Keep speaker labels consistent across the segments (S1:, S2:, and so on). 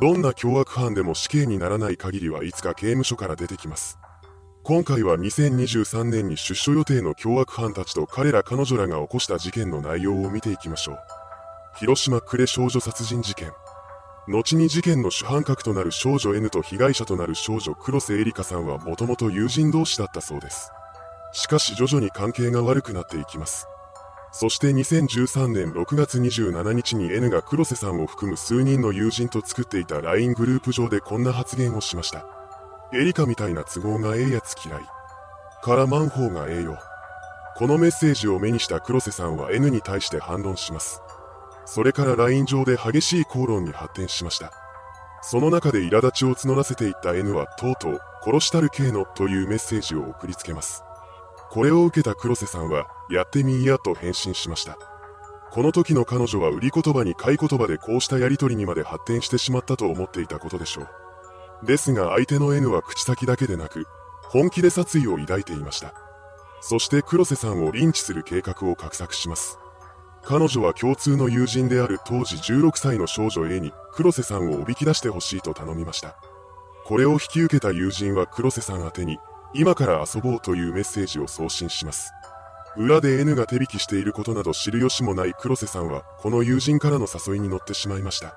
S1: どんな凶悪犯でも死刑にならない限りはいつか刑務所から出てきます。今回は2023年に出所予定の凶悪犯たちと彼ら彼女らが起こした事件の内容を見ていきましょう。広島呉少女殺人事件。後に事件の主犯格となる少女 N と被害者となる少女黒瀬エリカさんはもともと友人同士だったそうです。しかし徐々に関係が悪くなっていきます。そして2013年6月27日に N が黒瀬さんを含む数人の友人と作っていた LINE グループ上でこんな発言をしました。エリカみたいな都合がええやつ嫌い。からマンホーがええよ。このメッセージを目にした黒瀬さんは N に対して反論します。それから LINE 上で激しい口論に発展しました。その中で苛立ちを募らせていった N はとうとう殺したる系のというメッセージを送りつけます。これを受けた黒瀬さんは、やってみいやと返信しました。この時の彼女は売り言葉に買い言葉でこうしたやり取りにまで発展してしまったと思っていたことでしょう。ですが相手の N は口先だけでなく、本気で殺意を抱いていました。そして黒瀬さんをリンチする計画を画策します。彼女は共通の友人である当時16歳の少女 A に黒瀬さんをおびき出してほしいと頼みました。これを引き受けた友人は黒瀬さん宛に、今から遊ぼうというメッセージを送信します。裏で N が手引きしていることなど知る由もない黒瀬さんは、この友人からの誘いに乗ってしまいました。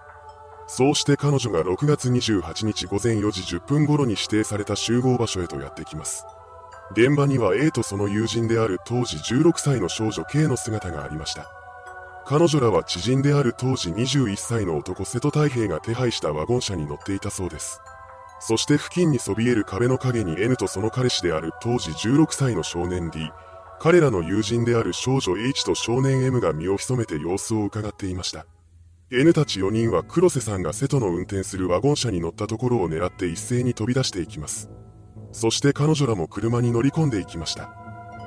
S1: そうして彼女が6月28日午前4時10分頃に指定された集合場所へとやってきます。現場には A とその友人である当時16歳の少女 K の姿がありました。彼女らは知人である当時21歳の男瀬戸太平が手配したワゴン車に乗っていたそうです。そして付近にそびえる壁の影に N とその彼氏である当時16歳の少年 D、彼らの友人である少女 H と少年 M が身を潜めて様子を伺っていました。N たち4人は黒瀬さんが瀬戸の運転するワゴン車に乗ったところを狙って一斉に飛び出していきます。そして彼女らも車に乗り込んでいきました。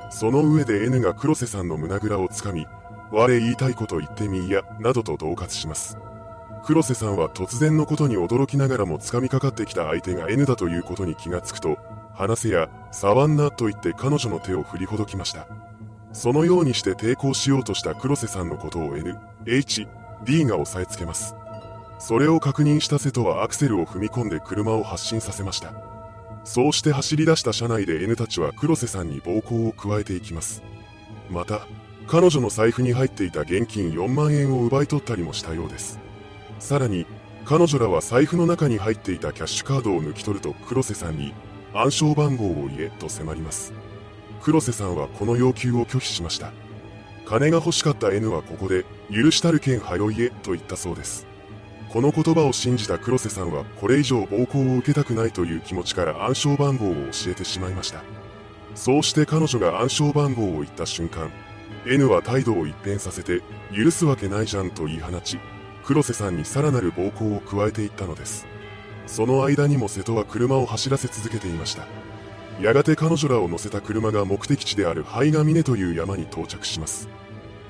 S1: その上で N が黒瀬さんの胸ぐらをつかみ、我言いたいこと言ってみいや、などと恫喝します。黒瀬さんは突然のことに驚きながらも掴みかかってきた相手が N だということに気がつくと、話せや、触んなと言って彼女の手を振りほどきました。そのようにして抵抗しようとした黒瀬さんのことを N、H、D が押さえつけます。それを確認した瀬戸はアクセルを踏み込んで車を発進させました。そうして走り出した車内で N たちは黒瀬さんに暴行を加えていきます。また、彼女の財布に入っていた現金4万円を奪い取ったりもしたようです。さらに、彼女らは財布の中に入っていたキャッシュカードを抜き取ると黒瀬さんに暗証番号を言えと迫ります。黒瀬さんはこの要求を拒否しました。金が欲しかった N はここで、許したる剣はよいえ、と言ったそうです。この言葉を信じた黒瀬さんは、これ以上暴行を受けたくないという気持ちから暗証番号を教えてしまいました。そうして彼女が暗証番号を言った瞬間、N は態度を一変させて、許すわけないじゃんと言い放ち、黒瀬さんにさらなる暴行を加えていったのです。その間にも瀬戸は車を走らせ続けていました。やがて彼女らを乗せた車が目的地である灰ヶ峰という山に到着します。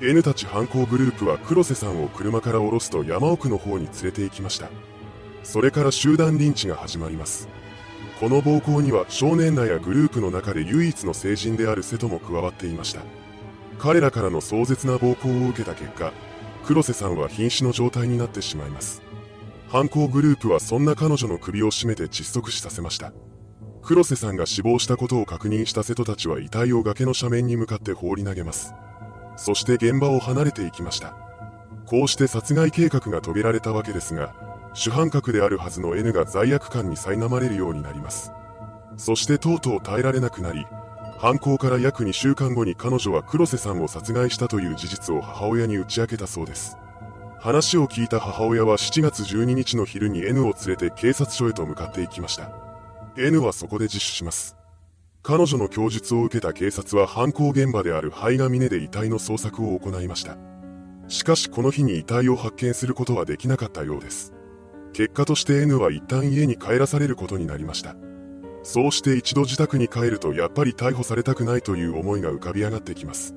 S1: N たち犯行グループは黒瀬さんを車から降ろすと山奥の方に連れて行きました。それから集団リンチが始まります。この暴行には少年らやグループの中で唯一の成人である瀬戸も加わっていました。彼らからの壮絶な暴行を受けた結果、黒瀬さんは瀕死の状態になってしまいます。犯行グループはそんな彼女の首を絞めて窒息死させました。黒瀬さんが死亡したことを確認した瀬戸たちは遺体を崖の斜面に向かって放り投げます。そして現場を離れていきました。こうして殺害計画が遂げられたわけですが、主犯格であるはずの N が罪悪感に苛まれるようになります。そしてとうとう耐えられなくなり、犯行から約2週間後に彼女は黒瀬さんを殺害したという事実を母親に打ち明けたそうです。話を聞いた母親は7月12日の昼に N を連れて警察署へと向かっていきました。N はそこで自首します。彼女の供述を受けた警察は犯行現場である灰ヶ峰で遺体の捜索を行いました。しかしこの日に遺体を発見することはできなかったようです。結果として N は一旦家に帰らされることになりました。そうして一度自宅に帰るとやっぱり逮捕されたくないという思いが浮かび上がってきます。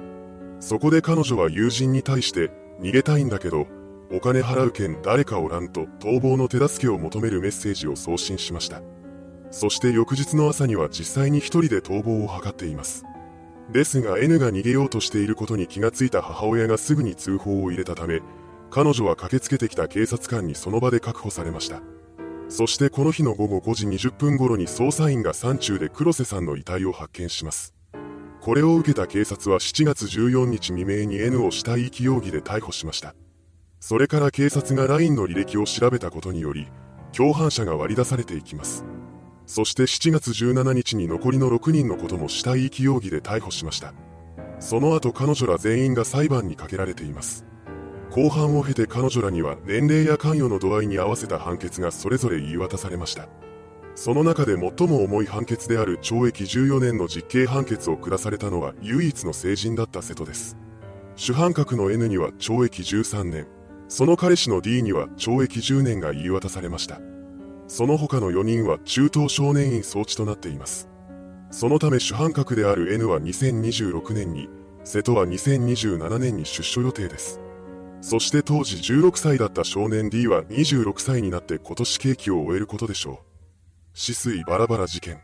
S1: そこで彼女は友人に対して逃げたいんだけど、お金払う件誰かおらんと逃亡の手助けを求めるメッセージを送信しました。そして翌日の朝には実際に一人で逃亡を図っています。ですが N が逃げようとしていることに気がついた母親がすぐに通報を入れたため、彼女は駆けつけてきた警察官にその場で確保されました。そしてこの日の午後5時20分頃に捜査員が山中で黒瀬さんの遺体を発見します。これを受けた警察は7月14日未明に N を死体遺棄容疑で逮捕しました。それから警察が LINE の履歴を調べたことにより、共犯者が割り出されていきます。そして7月17日に残りの6人のことも死体遺棄容疑で逮捕しました。その後彼女ら全員が裁判にかけられています。後半を経て彼女らには年齢や関与の度合いに合わせた判決がそれぞれ言い渡されました。その中で最も重い判決である懲役14年の実刑判決を下されたのは唯一の成人だった瀬戸です。主犯格の N には懲役13年、その彼氏の D には懲役10年が言い渡されました。その他の4人は中等少年院送致となっています。そのため主犯格である N は2026年に、瀬戸は2027年に出所予定です。そして当時16歳だった少年 D は26歳になって今年刑期を終えることでしょう。死水バラバラ事件。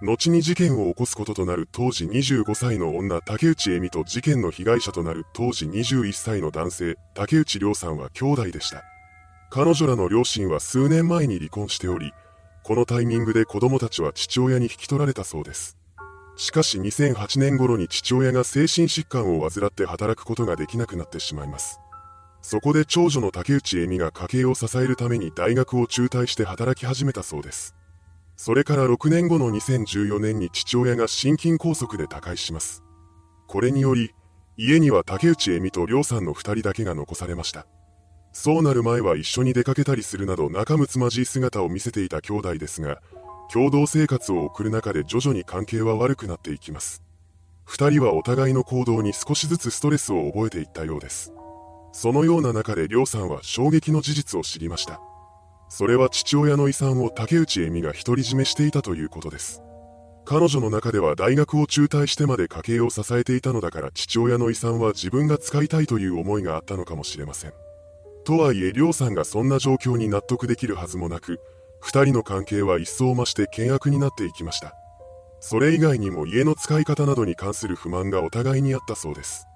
S1: 後に事件を起こすこととなる当時25歳の女竹内恵美と事件の被害者となる当時21歳の男性竹内涼さんは兄弟でした。彼女らの両親は数年前に離婚しており、このタイミングで子供たちは父親に引き取られたそうです。しかし2008年頃に父親が精神疾患を患って働くことができなくなってしまいます。そこで長女の竹内恵美が家計を支えるために大学を中退して働き始めたそうです。それから6年後の2014年に父親が心筋梗塞で他界します。これにより、家には竹内恵美と亮さんの2人だけが残されました。そうなる前は一緒に出かけたりするなど仲睦まじい姿を見せていた兄弟ですが、共同生活を送る中で徐々に関係は悪くなっていきます。2人はお互いの行動に少しずつストレスを覚えていったようです。そのような中で亮さんは衝撃の事実を知りました。それは父親の遺産を竹内恵美が独り占めしていたということです。彼女の中では大学を中退してまで家計を支えていたのだから父親の遺産は自分が使いたいという思いがあったのかもしれません。とはいえ亮さんがそんな状況に納得できるはずもなく、二人の関係は一層増して険悪になっていきました。それ以外にも家の使い方などに関する不満がお互いにあったそうです。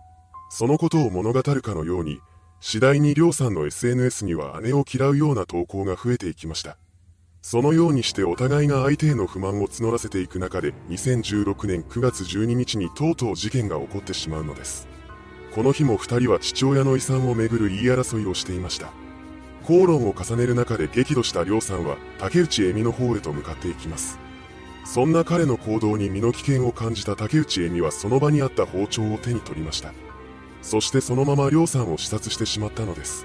S1: そのことを物語るかのように、次第にりょうさんの SNS には姉を嫌うような投稿が増えていきました。そのようにしてお互いが相手への不満を募らせていく中で、2016年9月12日にとうとう事件が起こってしまうのです。この日も二人は父親の遺産をめぐる言い争いをしていました。口論を重ねる中で激怒したりょうさんは竹内恵美の方へと向かっていきます。そんな彼の行動に身の危険を感じた竹内恵美はその場にあった包丁を手に取りました。そしてそのまま亮さんを視察してしまったのです。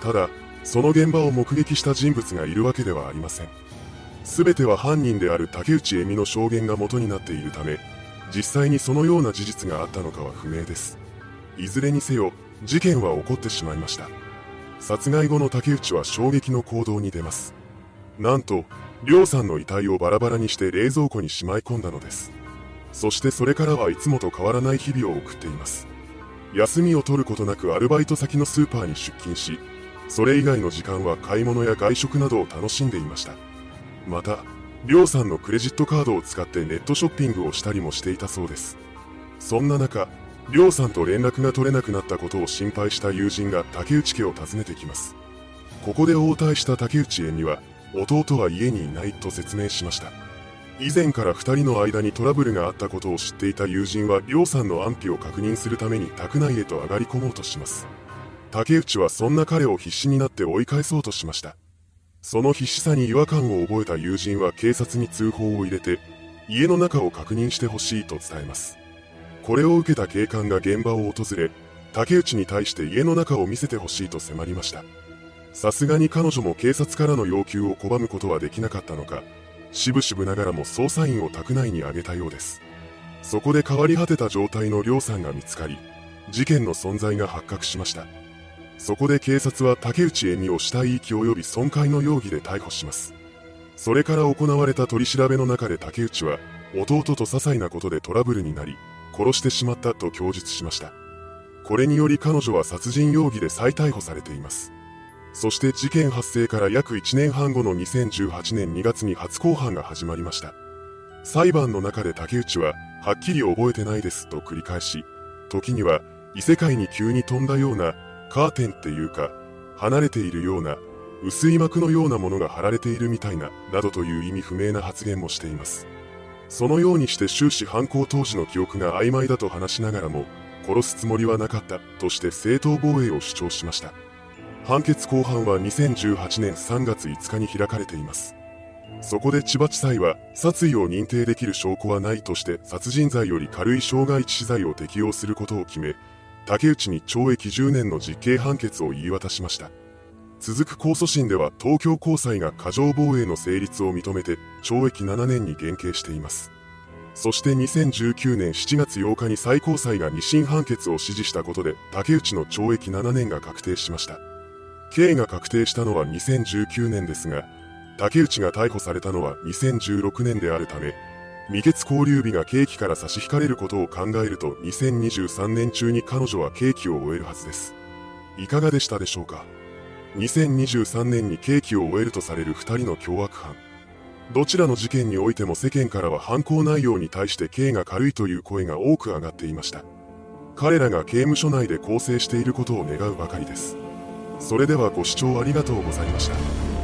S1: ただ、その現場を目撃した人物がいるわけではありません。全ては犯人である竹内恵美の証言が元になっているため、実際にそのような事実があったのかは不明です。いずれにせよ、事件は起こってしまいました。殺害後の竹内は衝撃の行動に出ます。なんと、亮さんの遺体をバラバラにして冷蔵庫にしまい込んだのです。そしてそれからはいつもと変わらない日々を送っています。休みを取ることなくアルバイト先のスーパーに出勤し、それ以外の時間は買い物や外食などを楽しんでいました。また、りょうさんのクレジットカードを使ってネットショッピングをしたりもしていたそうです。そんな中、りょうさんと連絡が取れなくなったことを心配した友人が竹内家を訪ねてきます。ここで応対した竹内へには、弟は家にいないと説明しました。以前から2人の間にトラブルがあったことを知っていた友人は亮さんの安否を確認するために宅内へと上がり込もうとします竹内はそんな彼を必死になって追い返そうとしました。その必死さに違和感を覚えた友人は警察に通報を入れて家の中を確認してほしいと伝えます。これを受けた警官が現場を訪れ竹内に対して家の中を見せてほしいと迫りました。さすがに彼女も警察からの要求を拒むことはできなかったのかしぶしぶながらも捜査員を宅内に挙げたようです。そこで変わり果てた状態の亮さんが見つかり、事件の存在が発覚しました。そこで警察は竹内恵美を死体遺棄及び損壊の容疑で逮捕します。それから行われた取り調べの中で竹内は、弟と些細なことでトラブルになり、殺してしまったと供述しました。これにより彼女は殺人容疑で再逮捕されています。そして事件発生から約1年半後の2018年2月に初公判が始まりました。裁判の中で竹内は、はっきり覚えてないですと繰り返し、時には異世界に急に飛んだような、カーテンっていうか、離れているような、薄い膜のようなものが貼られているみたいな、などという意味不明な発言もしています。そのようにして終始犯行当時の記憶が曖昧だと話しながらも、殺すつもりはなかったとして正当防衛を主張しました。判決公判は2018年3月5日に開かれています。そこで千葉地裁は殺意を認定できる証拠はないとして殺人罪より軽い傷害致死罪を適用することを決め、竹内に懲役10年の実刑判決を言い渡しました。続く控訴審では東京高裁が過剰防衛の成立を認めて懲役7年に減刑しています。そして2019年7月8日に最高裁が二審判決を支持したことで竹内の懲役7年が確定しました。刑が確定したのは2019年ですが、竹内が逮捕されたのは2016年であるため、未決交留日が刑期から差し引かれることを考えると2023年中に彼女は刑期を終えるはずです。いかがでしたでしょうか？2023年に刑期を終えるとされる2人の凶悪犯。どちらの事件においても世間からは犯行内容に対して刑が軽いという声が多く上がっていました。彼らが刑務所内で更生していることを願うばかりです。それではご視聴ありがとうございました。